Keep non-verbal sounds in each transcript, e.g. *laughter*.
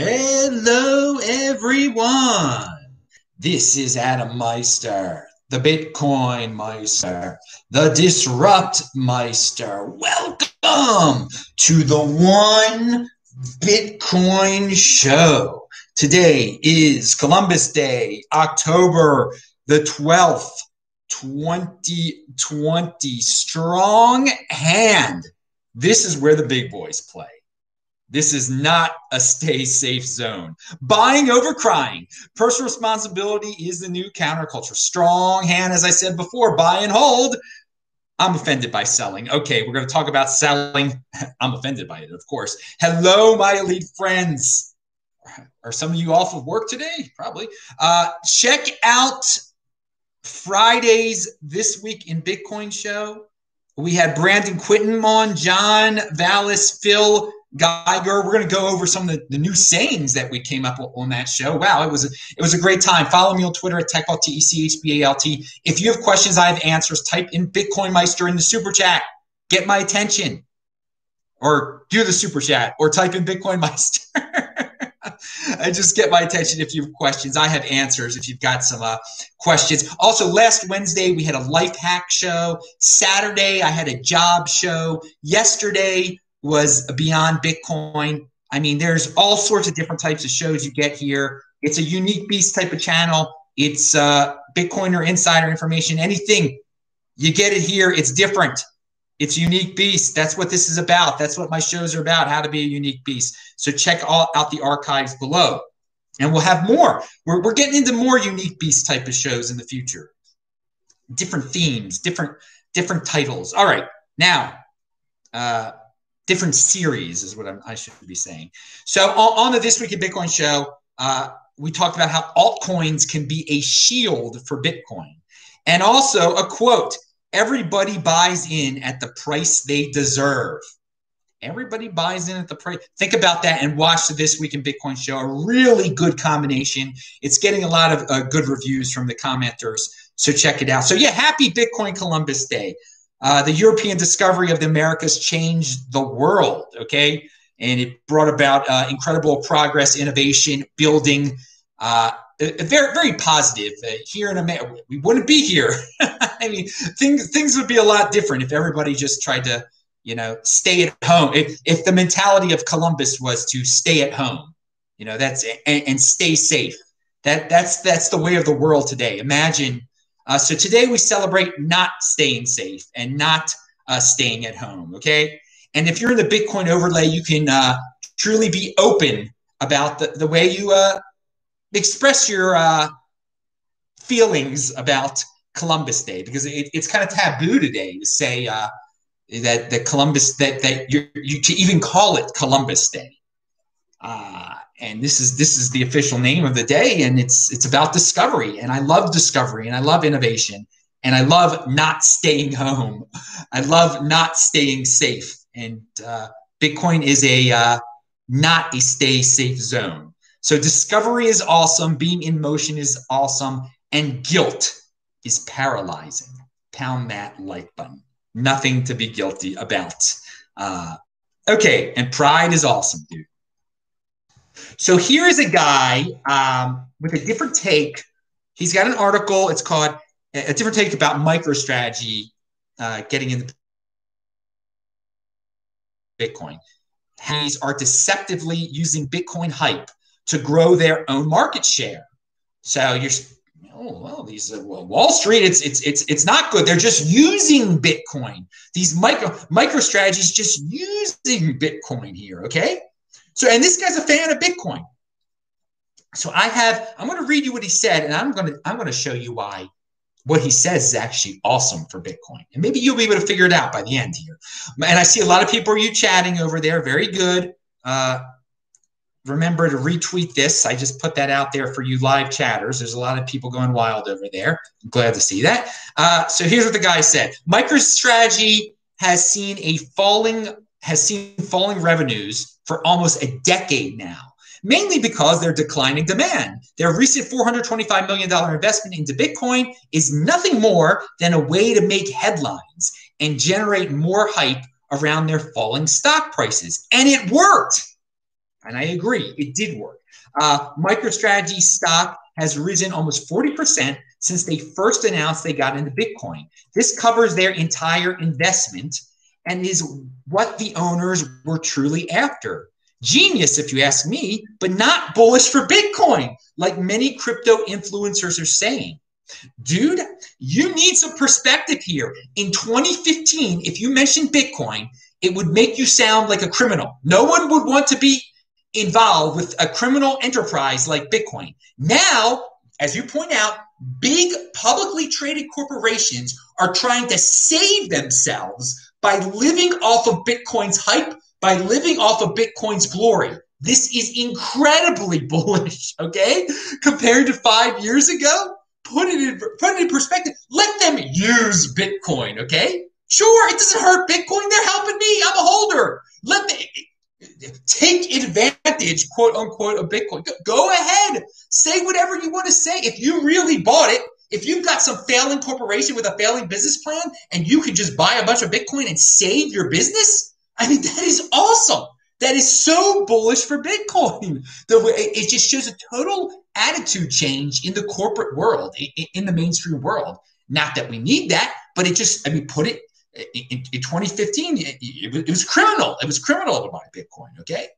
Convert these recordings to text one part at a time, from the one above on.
Hello, everyone. This is Adam Meister, the Bitcoin Meister, the Disrupt Meister. Welcome to the One Bitcoin Show. Today is Columbus Day, October the 12th, 2020. Strong hand. This is where the big boys play. This is not a stay safe zone. Buying over crying. Personal responsibility is the new counterculture. Strong hand, as I said before, buy and hold. I'm offended by selling. Okay, we're going to talk about selling. *laughs* I'm offended by it, of course. Hello, my elite friends. Are some of you off of work today? Probably. Uh, check out Fridays this week in Bitcoin show. We had Brandon Quittem on, John Vallis, Phil Geiger. We're going to go over some of the, the, new sayings that we came up with on that show. Wow, it was a, it was a great time. Follow me on Twitter at TechBalt, T-E-C-H-B-A-L-T. If you have questions, I have answers. Type in Bitcoin Meister in the super chat. Get my attention. Or do the super chat or type in Bitcoin Meister. *laughs* I just get my attention if you have questions. I have answers if you've got some uh, questions. Also, last Wednesday we had a life hack show. Saturday I had a job show. Yesterday was Beyond Bitcoin. I mean, there's all sorts of different types of shows you get here. It's a unique beast type of channel. It's uh, Bitcoiner insider information. Anything you get it here. It's different. It's unique beast. That's what this is about. That's what my shows are about. How to be a unique beast. So check all out the archives below, and we'll have more. We're, we're getting into more unique beast type of shows in the future. Different themes, different different titles. All right, now. Uh, different series is what I'm, i should be saying. So on, on, the This Week in Bitcoin show, uh, we talked about how altcoins can be a shield for Bitcoin. And also a quote, everybody buys in at the price they deserve. Everybody buys in at the price. Think about that and watch the This Week in Bitcoin show. A really good combination. It's getting a lot of uh, good reviews from the commenters. So check it out. So yeah, happy Bitcoin Columbus Day. Uh, the European discovery of the Americas changed the world, okay? And it brought about uh, incredible progress, innovation, building. Uh, very, very positive. Uh, here in America, we wouldn't be here. *laughs* I mean, things things would be a lot different if everybody just tried to, you know, stay at home. If if the mentality of Columbus was to stay at home, you know, that's and, and stay safe. That that's that's the way of the world today. Imagine uh, so today we celebrate not staying safe and not uh, staying at home. Okay. And if you're in the Bitcoin overlay, you can uh, truly be open about the, the way you uh, express your uh, feelings about Columbus Day because it, it's kind of taboo today to say uh, that the Columbus that that you you to even call it Columbus Day. And this is this is the official name of the day and it's it's about discovery. And i love discovery and i love innovation and i love not staying home. *laughs* I love not staying safe. And uh, bitcoin is a uh, not a stay safe zone. So discovery is awesome being in motion is awesome and guilt is paralyzing. Pound that like button. Nothing to be guilty about. Uh, okay and pride is awesome dude so here is a guy um, with a different take. He's got an article. It's called a different take about MicroStrategy uh, getting into Bitcoin. These are deceptively using Bitcoin hype to grow their own market share. So you're, oh well, these uh, well, Wall Street, it's it's it's it's not good. They're just using Bitcoin. These micro MicroStrategy's just using Bitcoin here. Okay, so, and this guy's a fan of Bitcoin. So I have, I'm going to read you what he said, and I'm going to, I'm going to show you why what he says is actually awesome for Bitcoin. And maybe you'll be able to figure it out by the end here. And I see a lot of people are you chatting over there. Very good. Uh, remember to retweet this. I just put that out there for you live chatters. There's a lot of people going wild over there. I'm glad to see that. Uh, so here's what the guy said MicroStrategy has seen a falling has seen falling revenues for almost a decade now, mainly because their declining demand. Their recent $425 million investment into Bitcoin is nothing more than a way to make headlines and generate more hype around their falling stock prices. And it worked. And I agree, it did work. Uh, MicroStrategy stock has risen almost 40% since they first announced they got into Bitcoin. This covers their entire investment and is what the owners were truly after. Genius, if you ask me, but not bullish for Bitcoin, like many crypto influencers are saying. Dude, you need some perspective here. In 2015, if you mentioned Bitcoin, it would make you sound like a criminal. No one would want to be involved with a criminal enterprise like Bitcoin. Now, as you point out, big publicly traded corporations are trying to save themselves by living off of Bitcoin's hype, by living off of Bitcoin's glory. This is incredibly *laughs* bullish, okay? Compared to five years ago, put it in put it in perspective. Let them use Bitcoin, okay? Sure, it doesn't hurt Bitcoin. They're helping me. I'm a holder. Let me take advantage, quote unquote, of Bitcoin. Go ahead. Say whatever you want to say. If you really bought it, if you've got some failing corporation with a failing business plan and you can just buy a bunch of Bitcoin and save your business, I mean, *laughs* that is awesome. That is so bullish for Bitcoin. *laughs* The way it just shows a total attitude change in the corporate world, in the mainstream world. Not that we need that, but it just, I mean, put it in, in 2015, it, it, was criminal. It was criminal to buy Bitcoin, okay?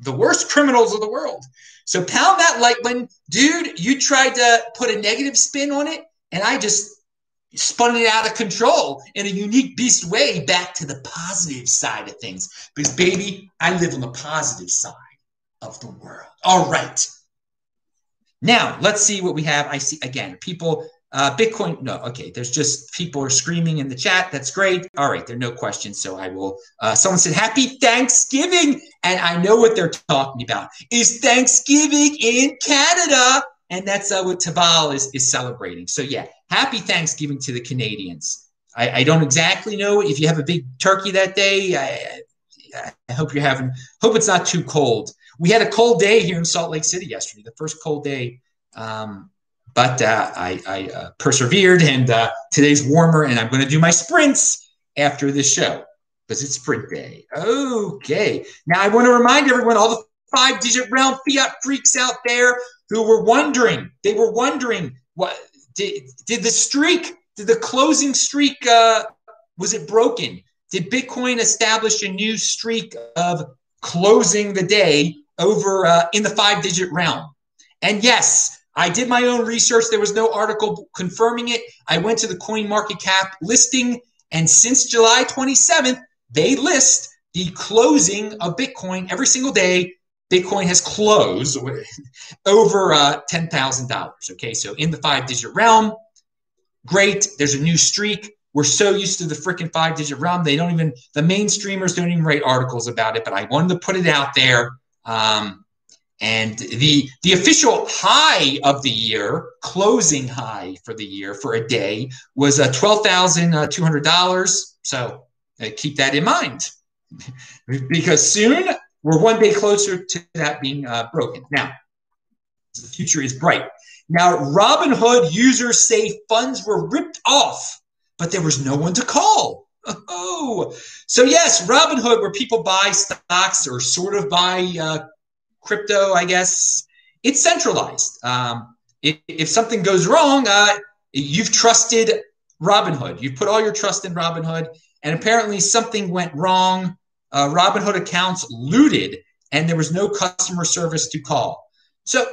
The worst criminals of the world. So pound that like when, dude, you tried to put a negative spin on it, and I just spun it out of control in a unique beast way back to the positive side of things. Because, baby, I live on the positive side of the world. All right. Now, let's see what we have. I see, again, people uh, Bitcoin, no, okay. There's just people are screaming in the chat. That's great. All right, there are no questions. So I will. Uh, someone said Happy Thanksgiving, and I know what they're talking about. Is Thanksgiving in Canada, and that's uh, what Tabal is is celebrating. So yeah, Happy Thanksgiving to the Canadians. I, I don't exactly know if you have a big turkey that day. I, I hope you're having. Hope it's not too cold. We had a cold day here in Salt Lake City yesterday. The first cold day. Um, but uh, I, I uh, persevered, and uh, today's warmer, and I'm going to do my sprints after this show because it's sprint day. Okay. Now I want to remind everyone, all the five-digit round fiat freaks out there who were wondering, they were wondering what did did the streak, did the closing streak, uh, was it broken? Did Bitcoin establish a new streak of closing the day over uh, in the five-digit realm? And yes, I did my own research. There was no article confirming it. I went to the Coin Market Cap listing, and since July 27th, they list the closing of Bitcoin every single day. Bitcoin has closed *laughs* over uh, $10,000. Okay, so in the five digit realm, great. There's a new streak. We're so used to the freaking five digit realm. They don't even, the mainstreamers don't even write articles about it, but I wanted to put it out there. Um, and the the official high of the year, closing high for the year for a day, was uh, twelve thousand two hundred dollars. So uh, keep that in mind, *laughs* because soon we're one day closer to that being uh, broken. Now, the future is bright. Now, Robinhood users say funds were ripped off, but there was no one to call. *laughs* Oh, so yes, Robinhood, where people buy stocks or sort of buy uh, crypto, I guess, it's centralized. Um, if, if, something goes wrong, uh, you've trusted Robinhood. You've put all your trust in Robinhood, and apparently something went wrong. Uh, Robinhood accounts looted, and there was no customer service to call. So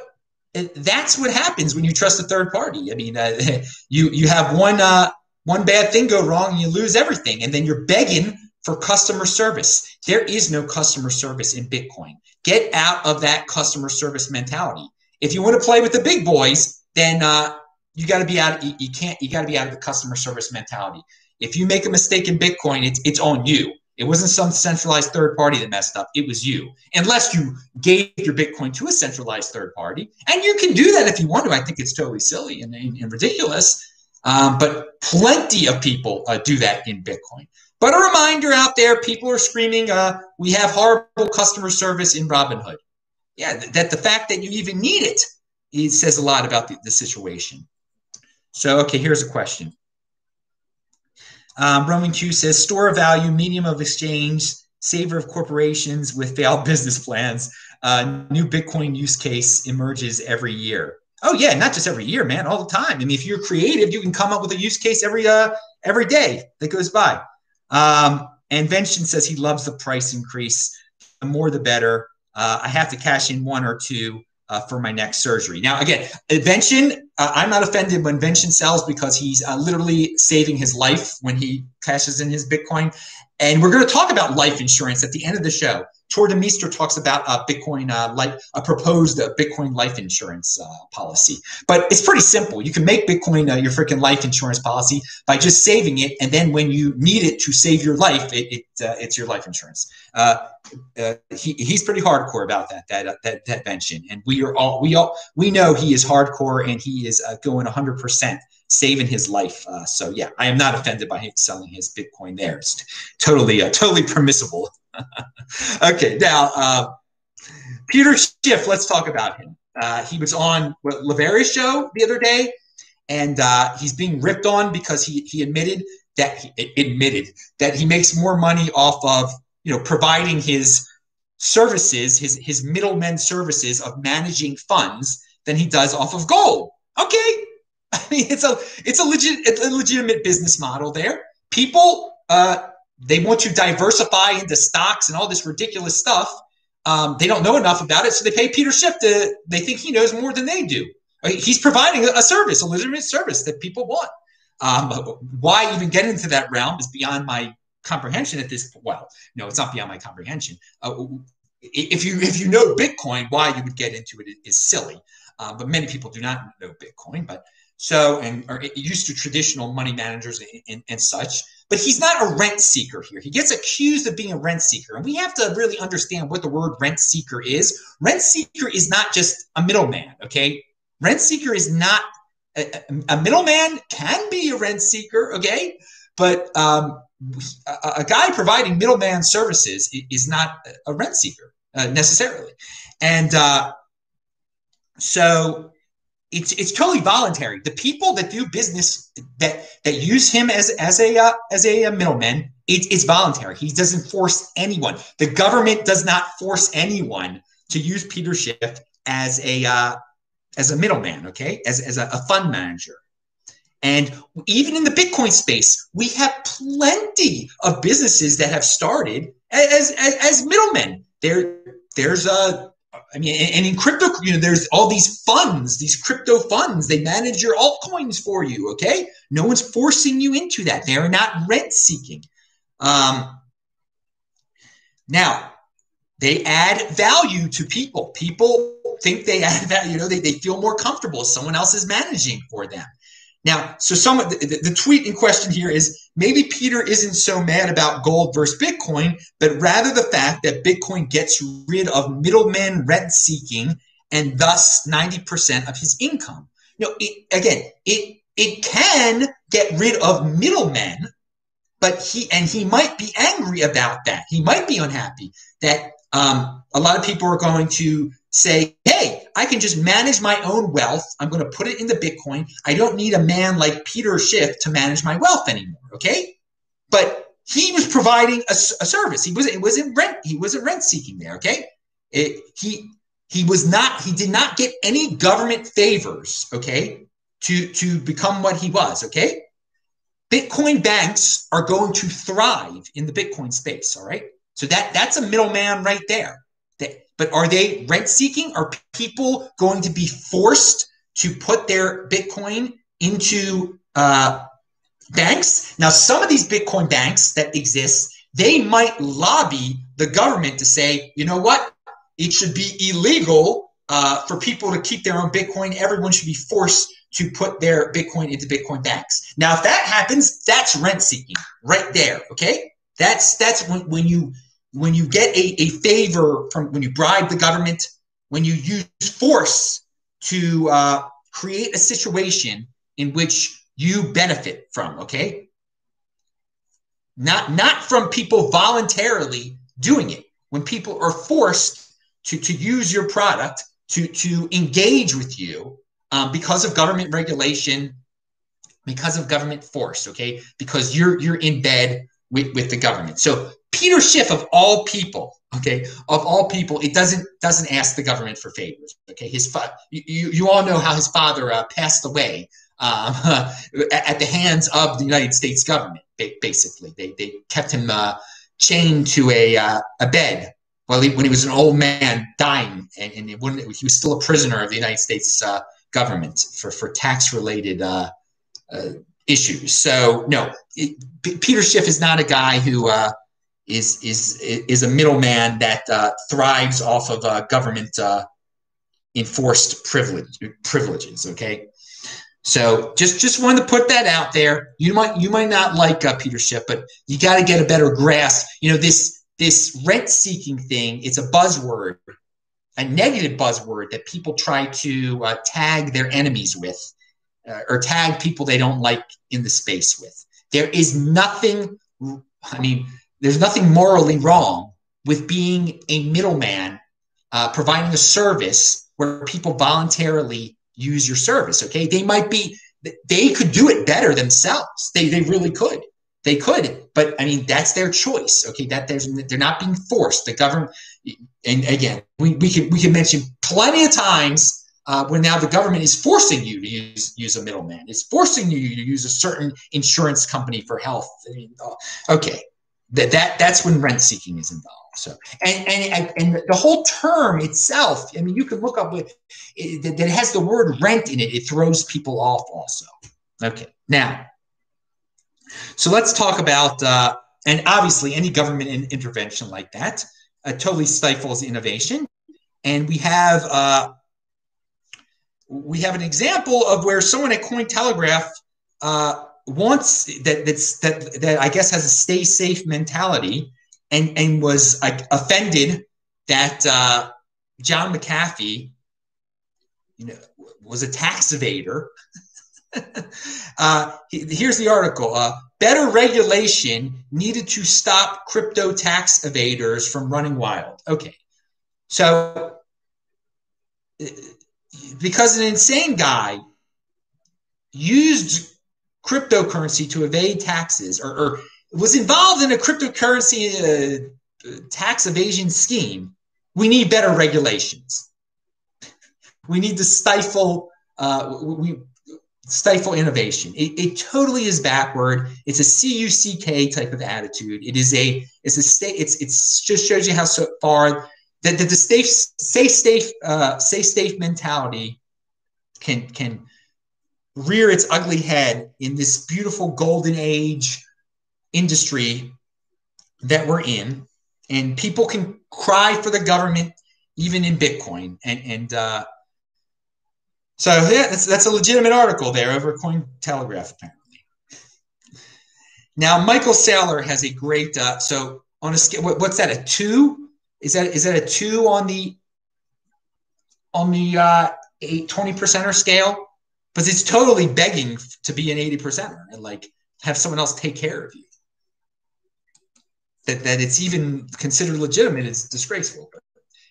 that's what happens when you trust a third party. I mean, uh, *laughs* you you have one uh, one bad thing go wrong, and you lose everything, and then you're begging for customer service. There is no customer service in Bitcoin. Get out of that customer service mentality. If you want to play with the big boys, then uh, you got to be out. You, you can't. You got to be out of the customer service mentality. If you make a mistake in Bitcoin, it's it's on you. It wasn't some centralized third party that messed up. It was you. Unless you gave your Bitcoin to a centralized third party, and you can do that if you want to. I think it's totally silly and, and, and ridiculous. Um, but plenty of people uh, do that in Bitcoin. But a reminder out there, people are screaming, uh, we have horrible customer service in Robinhood. Yeah, th- that the fact that you even need it, it says a lot about the, the situation. So, okay, here's a question. Um, Roman Q says store of value, medium of exchange, saver of corporations with failed *laughs* business plans. Uh, new Bitcoin use case emerges every year. Oh yeah, not just every year, man, all the time. I mean, if you're creative, you can come up with a use case every uh every day that goes by. Um, and Vention says he loves the price increase. The more, the better. Uh, I have to cash in one or two uh, for my next surgery. Now, again, Vention, uh, I'm not offended when Vention sells because he's uh, literally saving his life when he cashes in his Bitcoin. And we're going to talk about life insurance at the end of the show. Tuur Demeester talks about a Bitcoin uh, like a proposed uh, Bitcoin life insurance uh, policy, but it's pretty simple. You can make Bitcoin uh, your freaking life insurance policy by just saving it, and then when you need it to save your life, it, it uh, it's your life insurance. Uh, he, he's pretty hardcore about that that that that Vention, and we are all we all we know he is hardcore and he is going 100 percent saving his life. Uh, so yeah, I am not offended by him selling his Bitcoin there. It's totally, uh, totally permissible. *laughs* okay, now uh, Peter Schiff. Let's talk about him. Uh, he was on what, Livera's show the other day, and uh, he's being ripped on because he he admitted that he admitted that he makes more money off of you know providing his services, his his middlemen services of managing funds than he does off of gold. Okay, *laughs* I mean it's a it's a legit it's a legitimate business model there. People uh, they want to diversify into stocks and all this ridiculous stuff. Um, they don't know enough about it, so they pay Peter Schiff to. They think he knows more than they do. He's providing a service, a legitimate service that people want. Um, why even get into that realm is beyond my comprehension at this. Well, no, it's not beyond my comprehension. Uh, if you if you know Bitcoin, why you would get into it is silly. Uh, but many people do not know Bitcoin. But so and are used to traditional money managers and, and, and such but he's not a rent seeker here. He gets accused of being a rent seeker. And we have to really understand what the word rent seeker is. Rent seeker is not just a middleman, okay? Rent seeker is not a, a middleman can be a rent seeker, okay? But um, a, a, guy providing middleman services is not a rent seeker uh, necessarily. And uh, so it's it's totally voluntary. The people that do business that that use him as as a uh, as a, a middleman, it, it's voluntary. He doesn't force anyone. The government does not force anyone to use Peter Schiff as a uh, as a middleman. Okay, as as a, a fund manager. And even in the Bitcoin space, we have plenty of businesses that have started as as, as middlemen. There there's a I mean, and in crypto, you know, there's all these funds, these crypto funds. They manage your altcoins for you. Okay, no one's forcing you into that. They are not rent seeking. Um, now, they add value to people. People think they *laughs* add value. You know, they, they feel more comfortable. Someone else is managing for them. Now, so some the, the, tweet in question here is maybe Peter isn't so mad about gold versus Bitcoin, but rather the fact that Bitcoin gets rid of middlemen rent seeking and thus 90% of his income. You know, it, again, it it can get rid of middlemen, but he and he might be angry about that. He might be unhappy that um, a lot of people are going to say, hey, I can just manage my own wealth. I'm going to put it into Bitcoin. I don't need a man like Peter Schiff to manage my wealth anymore. Okay. But he was providing a, a service. He was, it wasn't rent. He wasn't rent seeking there. Okay. It, he, he was not, he did not get any government favors. Okay. To, to become what he was. Okay. Bitcoin banks are going to thrive in the Bitcoin space. All right. So that, that's a middleman right there. But are they rent seeking? Are people going to be forced to put their Bitcoin into uh, banks? Now, some of these Bitcoin banks that exist, they might lobby the government to say, you know what? It should be illegal uh, for people to keep their own Bitcoin. Everyone should be forced to put their Bitcoin into Bitcoin banks. Now, if that happens, that's rent seeking right there. Okay, that's that's when when you when you get a, a favor from when you bribe the government, when you use force to uh, create a situation in which you benefit from, okay? Not, not from people voluntarily doing it. When people are forced to, to use your product, to, to engage with you um, because of government regulation, because of government force, okay? Because you're, you're in bed with, with the government. So Peter Schiff of all people, okay, of all people, it doesn't doesn't ask the government for favors. Okay, his fa- you you all know how his father uh, passed away um, *laughs* at the hands of the United States government. Basically, they they kept him uh, chained to a uh, a bed while he, when he was an old man dying, and, and he was still a prisoner of the United States uh, government for for tax related uh, uh, issues. So no, it, P- Peter Schiff is not a guy who is is is a middleman that uh, thrives off of uh, government uh, enforced privilege privileges. Okay, so just just wanted to put that out there. You might you might not like uh, Peter Schiff, but you got to get a better grasp. You know this this rent seeking thing. It's a buzzword, a negative buzzword that people try to uh, tag their enemies with, uh, or tag people they don't like in the space with. There is nothing. I mean there's nothing morally wrong with being a middleman, uh, providing a service where people voluntarily use your service. Okay, they might be, they could do it better themselves. They they really could. They could, but I mean that's their choice. Okay, that there's they're not being forced. The government, and again, we we can we can mention plenty of times. Uh, now the government is forcing you to use use a middleman, it's forcing you to use a certain insurance company for health. Uh, okay, that, that that's when rent seeking is involved. So and and and the whole term itself, I mean, you can look up with it, that it has the word rent in it. It throws people off also. Okay, now, so let's talk about uh, and obviously any government in, intervention like that uh, totally stifles innovation, and we have uh, we have an example of where someone at Cointelegraph uh, wants that that's that that I guess has a stay safe mentality and and was like offended that uh, John McAfee, you know, was a tax evader. *laughs* uh, here's the article: uh, Better regulation needed to stop crypto tax evaders from running wild. Okay, so uh, because an insane guy used cryptocurrency to evade taxes or, or was involved in a cryptocurrency uh, tax evasion scheme, we need better regulations. We need to stifle uh, we stifle innovation. It, it, totally is backward. It's a CUCK type of attitude. It is a it's a state. It's it's just shows you how so far that, that the safe safe safe uh, safe safe mentality can can rear its ugly head in this beautiful golden age industry that we're in. And people can cry for the government even in Bitcoin. And, and uh, so, yeah, that's, that's a legitimate article there over Cointelegraph, apparently. Now, Michael Saylor has a great, uh, so on a scale, what, what's that, a two? Is that is that a two on the on the uh, eight, 20 percenter scale? But it's totally begging to be an 80 percenter and like have someone else take care of you. That, that it's even considered legitimate is disgraceful. But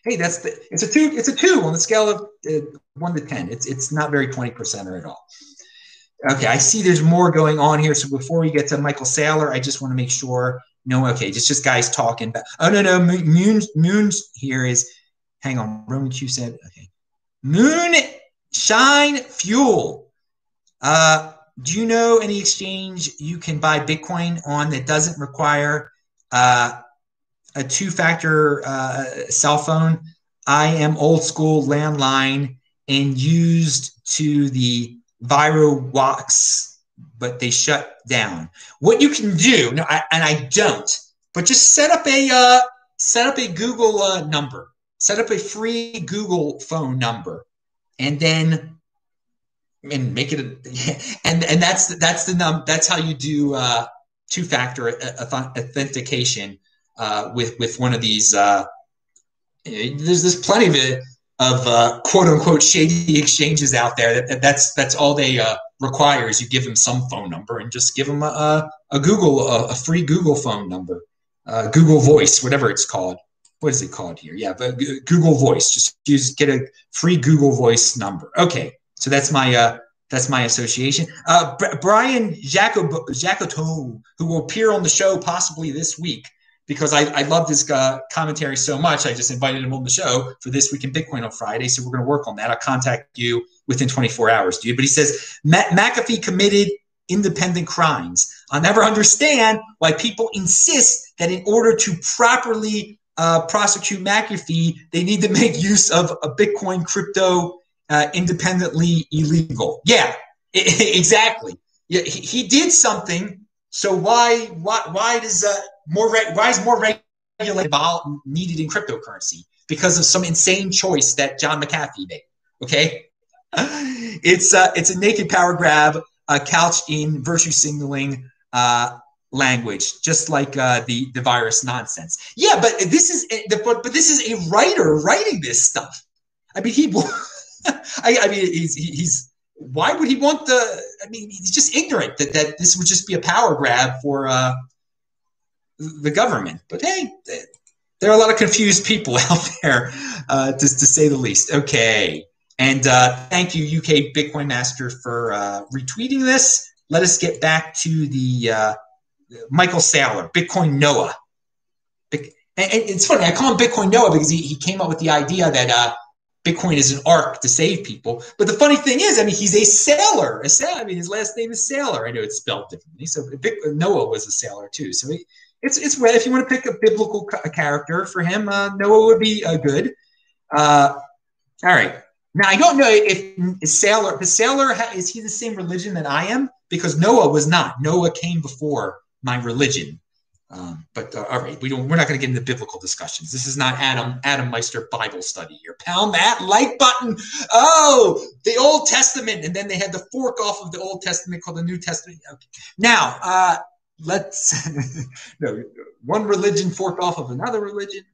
hey, that's the it's a two it's a two on the scale of uh, one to ten. It's it's not very 20 percenter at all. Okay, I see there's more going on here. So before we get to Michael Saylor, I just want to make sure. No, okay, just just guys talking. But oh no, no, Moon Moon's here is. Hang on, Roman Q said okay. Moon Shine Fuel. Uh, do you know any exchange you can buy Bitcoin on that doesn't require uh, a two factor uh, cell phone? I am old school landline and used to the VirWoX, but they shut down. What you can do, no, I, and I don't, but just set up a uh, set up a Google uh, number, set up a free Google phone number, and then and make it a, *laughs* and and that's that's the num that's how you do uh, two factor authentication uh, with with one of these uh, there's there's plenty of it of uh, quote unquote shady exchanges out there that, that's that's all they uh, require is you give them some phone number and just give them a, a Google a, a free Google phone number uh, Google Voice whatever it's called what is it called here? Yeah, but Google Voice. Just use get a free Google Voice number. Okay, so that's my uh, that's my association. Uh, Brian Jacob Jacoto, who will appear on the show possibly this week, because I, I loved his uh, commentary so much. I just invited him on the show for this week in Bitcoin on Friday. So we're going to work on that. I'll contact you within 24 hours, dude. But he says McAfee committed independent crimes. I'll never understand why people insist that in order to properly uh, prosecute McAfee, they need to make use of a Bitcoin crypto uh, independently illegal. Yeah, *laughs* exactly. Yeah, he, he did something. So why why why does uh, more re- why is more regulation needed in cryptocurrency? Because of some insane choice that John McAfee made. Okay, *laughs* it's uh, it's a naked power grab uh, couched in virtue signaling uh, language, just like uh, the the virus nonsense. Yeah, but this is but but this is a writer writing this stuff. I mean, he. *laughs* I, I mean, he's he's why would he want the? I mean, he's just ignorant that that this would just be a power grab for uh, the government. But hey, there are a lot of confused people *laughs* out there, uh, to, to say the least. Okay. And uh, thank you, UK Bitcoin Master, for uh, retweeting this. Let us get back to the uh, Michael Saylor, Bitcoin Noah. and, it's funny, I call him Bitcoin Noah because he, he came up with the idea that uh, Bitcoin is an ark to save people. But the funny thing is, I mean, he's a sailor. A sailor. I mean, his last name is Sailor. I know it's spelled differently. So Noah was a sailor too. So he, it's it's if you want to pick a biblical character for him, uh, Noah would be uh, good. Uh, all right. Now I don't know if Sailor the Sailor is he the same religion that I am because Noah was not. Noah came before my religion. Um, but uh, all right, we don't. We're not going to get into biblical discussions. This is not Adam Adam Meister Bible study here. Pound that like button. Oh, the Old Testament, and then they had the fork off of the Old Testament called the New Testament. Okay. Now, uh, let's *laughs* no one religion forked off of another religion.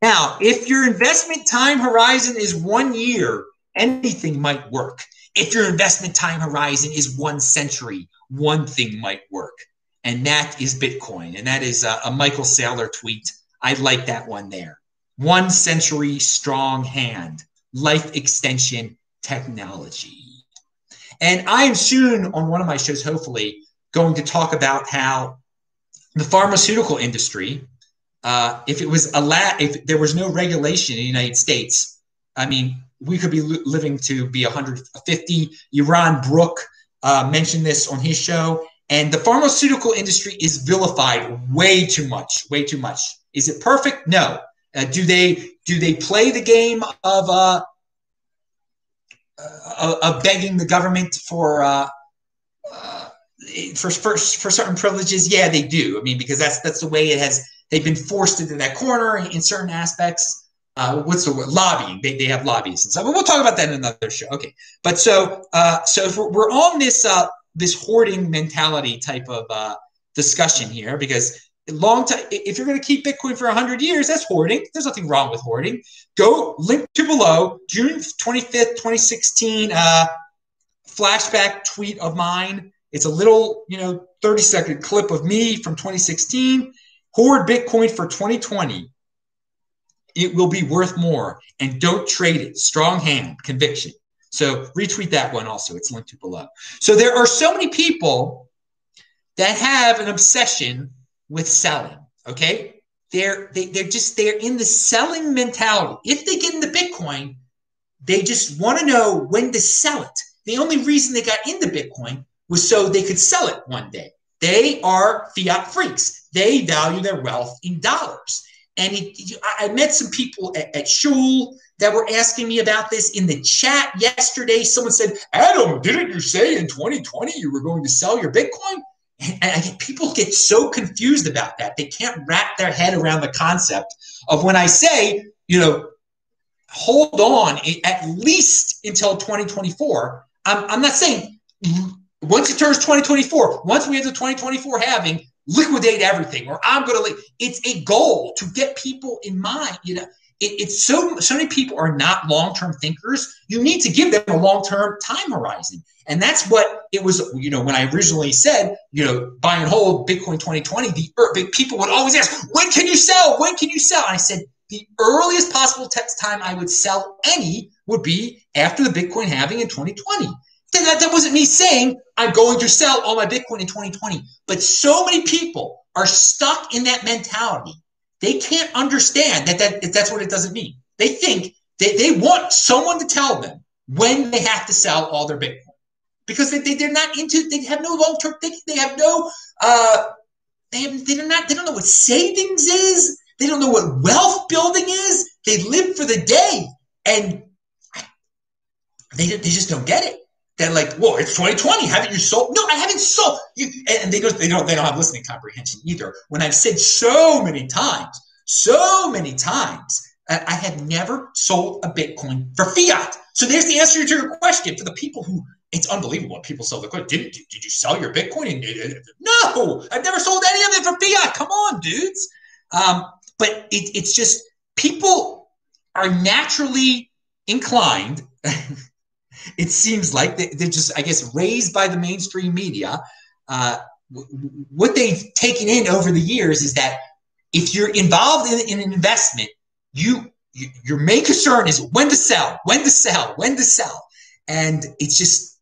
Now, if your investment time horizon is one year, anything might work. If your investment time horizon is one century, one thing might work, and that is Bitcoin. And that is a, a Michael Saylor tweet. I like that one there. One century strong hand, life extension technology. And I am soon on one of my shows, hopefully, going to talk about how the pharmaceutical industry uh, if it was a la- if there was no regulation in the United States, I mean, we could be li- living to be 150. Yaron Brook uh, mentioned this on his show, and the pharmaceutical industry is vilified way too much, way too much. Is it perfect? No. Uh, do they do they play the game of uh, uh of begging the government for uh, uh, for, for for certain privileges? Yeah, they do. I mean, because that's that's the way it has they've been forced into that corner in, certain aspects. Uh, what's the word? Lobbying. They, they have lobbyists and stuff. But we'll talk about that in another show. Okay. But so uh, so we're, we're on this uh, this hoarding mentality type of uh, discussion here, because long time if you're going to keep Bitcoin for 100 years, that's hoarding. There's nothing wrong with hoarding. Go link to below June 25th, 2016. Uh, flashback tweet of mine. It's a little, you know, 30 second clip of me from 2016 Hoard Bitcoin for 2020. It will be worth more. And don't trade it. Strong hand, conviction. So retweet that one also. It's linked to below. So there are so many people that have an obsession with selling. Okay. They're they, they're just they're in the selling mentality. If they get into Bitcoin, they just want to know when to sell it. The only reason they got into Bitcoin was so they could sell it one day. They are fiat freaks. They value their wealth in dollars. And I met some people at, at Shul that were asking me about this in the chat yesterday. Someone said, Adam, didn't you say in 2020 you were going to sell your Bitcoin? And, and people get so confused about that. They can't wrap their head around the concept of when I say, you know, hold on at least until 2024. I'm, I'm not saying once it turns 2024, once we have the 2024 halving, liquidate everything, or I'm going to. It's a goal to get people in mind. You know, it, it's so so many people are not long term thinkers. You need to give them a long term time horizon, and that's what it was. You know, when I originally said, you know, buy and hold Bitcoin 2020, the er, people would always ask, when can you sell? When can you sell? And I said, the earliest possible time I would sell any would be after the Bitcoin halving in 2020 That, that wasn't me saying I'm going to sell all my Bitcoin in 2020. But so many people are stuck in that mentality. They can't understand that, that that's what it doesn't mean. They think they, they want someone to tell them when they have to sell all their Bitcoin because they, they, they're not into, they have no long term thinking. They have no, uh, they, have, they're not, they don't know what savings is. They don't know what wealth building is. They live for the day and they, they just don't get it. They're like, "Whoa, it's 2020. Haven't you sold?" No, I haven't sold. You, and they don't, they don't, they don't have listening comprehension either. When I've said so many times, so many times, I have never sold a Bitcoin for fiat. So there's the answer to your question for the people who it's unbelievable people sell the coin. Did, did, did you sell your Bitcoin? No, I've never sold any of it for fiat. Come on, dudes. Um, but it, it's just people are naturally inclined. *laughs* it seems like they, are just, I guess, raised by the mainstream media. Uh, what they've taken in over the years is that if you're involved in, in an investment, you, you your main concern is when to sell, when to sell, when to sell, and it's just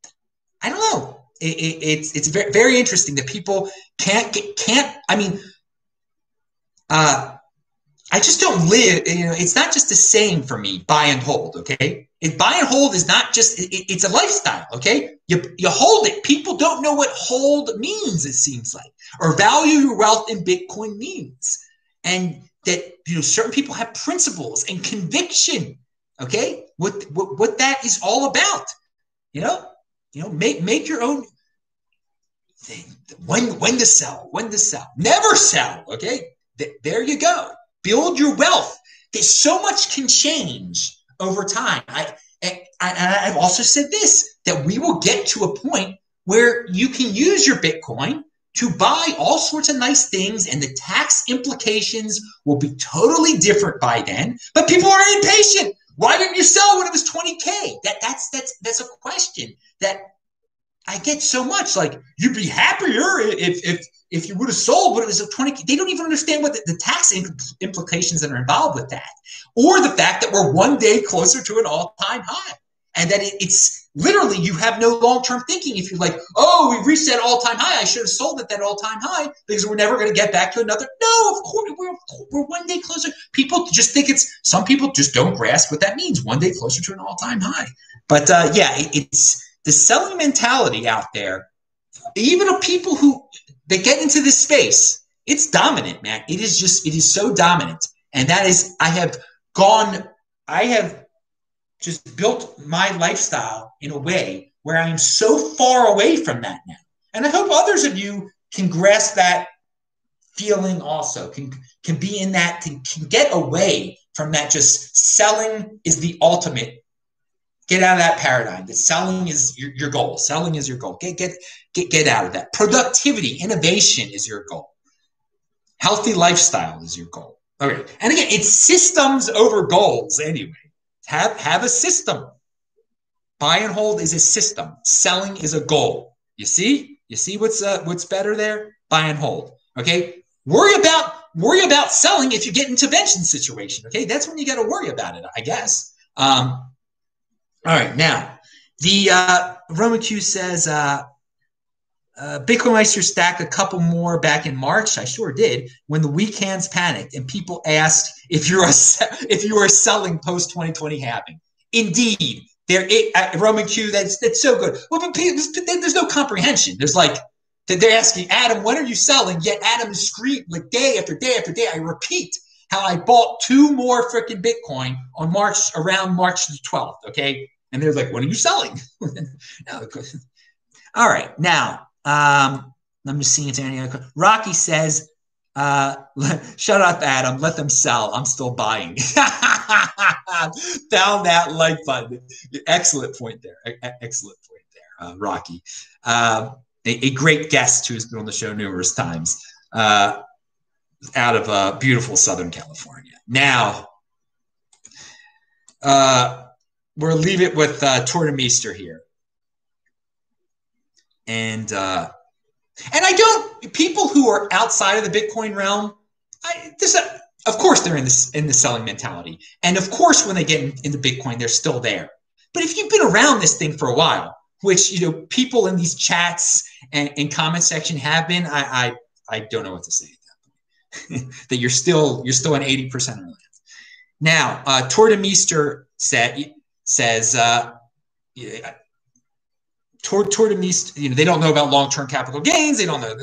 I don't know. It, it, it's it's very, very interesting that people can't can't. I mean, uh, I just don't live. You know, it's not just a saying for me. Buy and hold. Okay, it, buy and hold is not just. It, it's a lifestyle. Okay, you you hold it. People don't know what hold means. It seems like, or value your wealth in Bitcoin means, and that you know certain people have principles and conviction. Okay, what what what that is all about. You know, you know, make make your own thing. When when to sell, when to sell, never sell. Okay, Th- there you go. Build your wealth. There's so much can change over time. I, I, I've also said this that we will get to a point where you can use your Bitcoin to buy all sorts of nice things and the tax implications will be totally different by then. But people are impatient why didn't you sell when it was 20k that that's that's that's a question that i get so much. Like you'd be happier if if if you would have sold when it was a 20 they don't even understand what the, the tax implications that are involved with that. Or the fact that we're one day closer to an all-time high. And that it, it's literally you have no long-term thinking. If you're like oh we reached that all-time high i should have sold at that all-time high because we're never going to get back to another no of course we're, we're one day closer. People just think it's some people just don't grasp what that means one day closer to an all-time high. But uh, yeah it, it's the selling mentality out there even of people who they get into this space it's dominant man it is just it is so dominant and that is i have gone i have just built my lifestyle in a way where I'm so far away from that now. And I hope others of you can grasp that feeling also, can, can be in that, can, can get away from that just selling is the ultimate. Get out of that paradigm that selling is your, your goal. Selling is your goal. Get, get, get, get out of that. Productivity, innovation is your goal. Healthy lifestyle is your goal. Okay. And again, it's systems over goals anyway. Have have a system. Buy and hold is a system. Selling is a goal. You see? You see what's uh, what's better there? Buy and hold. Okay. Worry about worry about selling if you get intervention situation. Okay, that's when you got to worry about it. I guess. Um, all right. Now, the uh, Roman Q says uh, uh, Bitcoin Meister stacked a couple more back in March. I sure did. When the weak hands panicked and people asked if you're a, if you are selling post 2020 halving. Indeed, there uh, Roman Q. That's that's so good. Well, but there's no comprehension. There's like they're asking Adam, when are you selling? Yet Adam is screaming like day after day after day. I repeat how I bought two more freaking Bitcoin on March around March the 12th. Okay, and they're like, when are you selling? *laughs* All right, now um, I'm just seeing if any other. Rocky says, uh, "Shut up, Adam. Let them sell. I'm still buying." *laughs* Found that like button. Excellent point there. Excellent point there, uh, Rocky. Uh, a, a, great guest who's been on the show numerous times. Uh, out of uh, beautiful Southern California. Now, uh, we'll leave it with uh, Tuur Demeester here and uh, and I don't people who are outside of the Bitcoin realm. I, this, uh, of course, they're in this in the selling mentality, and of course, when they get in, into Bitcoin, they're still there. But if you've been around this thing for a while, which you know people in these chats and, and comment section have been, I, I I don't know what to say at that point. *laughs* that you're still you're still an 80% land. Now, uh, Tuur Demeester said says uh, Tor, Tuur Demeester, you know, they don't know about long-term capital gains. They don't know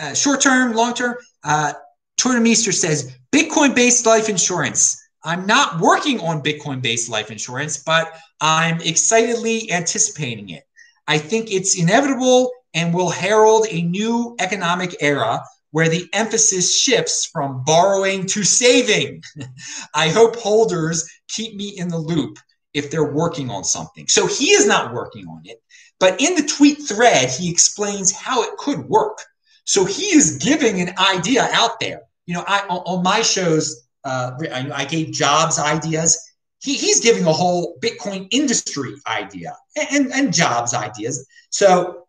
uh, short-term, long-term. Uh, Tuur Demeester says Bitcoin-based life insurance. I'm not working on Bitcoin-based life insurance, but I'm excitedly anticipating it. I think it's inevitable and will herald a new economic era where the emphasis shifts from borrowing to saving. *laughs* I hope holders keep me in the loop if they're working on something. So he is not working on it, but in the tweet thread, he explains how it could work. So he is giving an idea out there. You know, I on my shows, uh, I gave jobs ideas. He, he's giving a whole Bitcoin industry idea and, and jobs ideas. So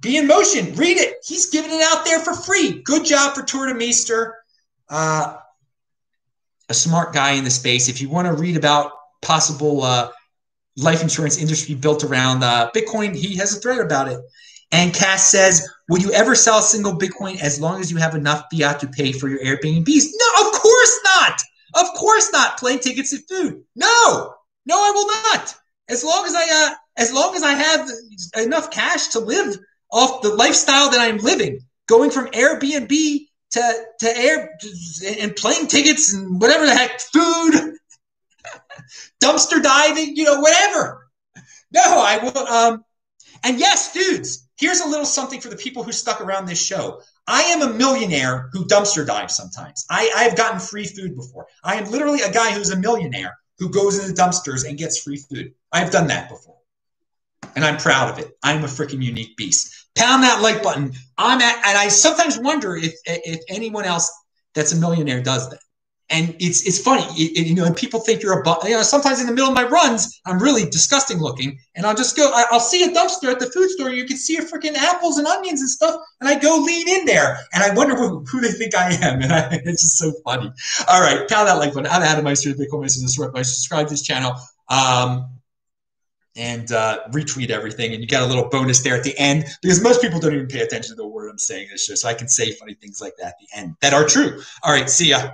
be in motion. Read it. He's giving it out there for free. Good job for Tuur Demeester. Uh, a smart guy in the space. If you want to read about possible uh, life insurance industry built around uh, Bitcoin, he has a thread about it. And Cass says, "Will you ever sell a single Bitcoin as long as you have enough fiat to pay for your Airbnbs?" No, of course not. Of course not. Plane tickets and food. No, no, I will not. As long as I, uh, as long as I have enough cash to live off the lifestyle that I'm living, going from Airbnb to to air and plane tickets and whatever the heck, food, dumpster diving, you know, whatever. No, I will. Um, and yes, dudes, here's a little something for the people who stuck around this show. I am a millionaire who dumpster dives sometimes. I, I have gotten free food before. I am literally a guy who's a millionaire who goes into dumpsters and gets free food. I've done that before. And I'm proud of it. I'm a freaking unique beast pound that like button. I'm at, and I sometimes wonder if if anyone else that's a millionaire does that. And it's it's funny, it, it, you know. And people think you're a, bu- you know. Sometimes in the middle of my runs, I'm really disgusting looking, and I'll just go. I, will see a dumpster at the food store. You can see freaking apples and onions and stuff, and I go lean in there, and I wonder who, who they think I am, *laughs* and I, it's just so funny. All right, pound that like button. I'm Adam Meister, Bitcoin Meister. Subscribe to this channel. Um, and uh, retweet everything. And you got a little bonus there at the end because most people don't even pay attention to the word I'm saying this show. So I can say funny things like that at the end that are true. All right, see ya.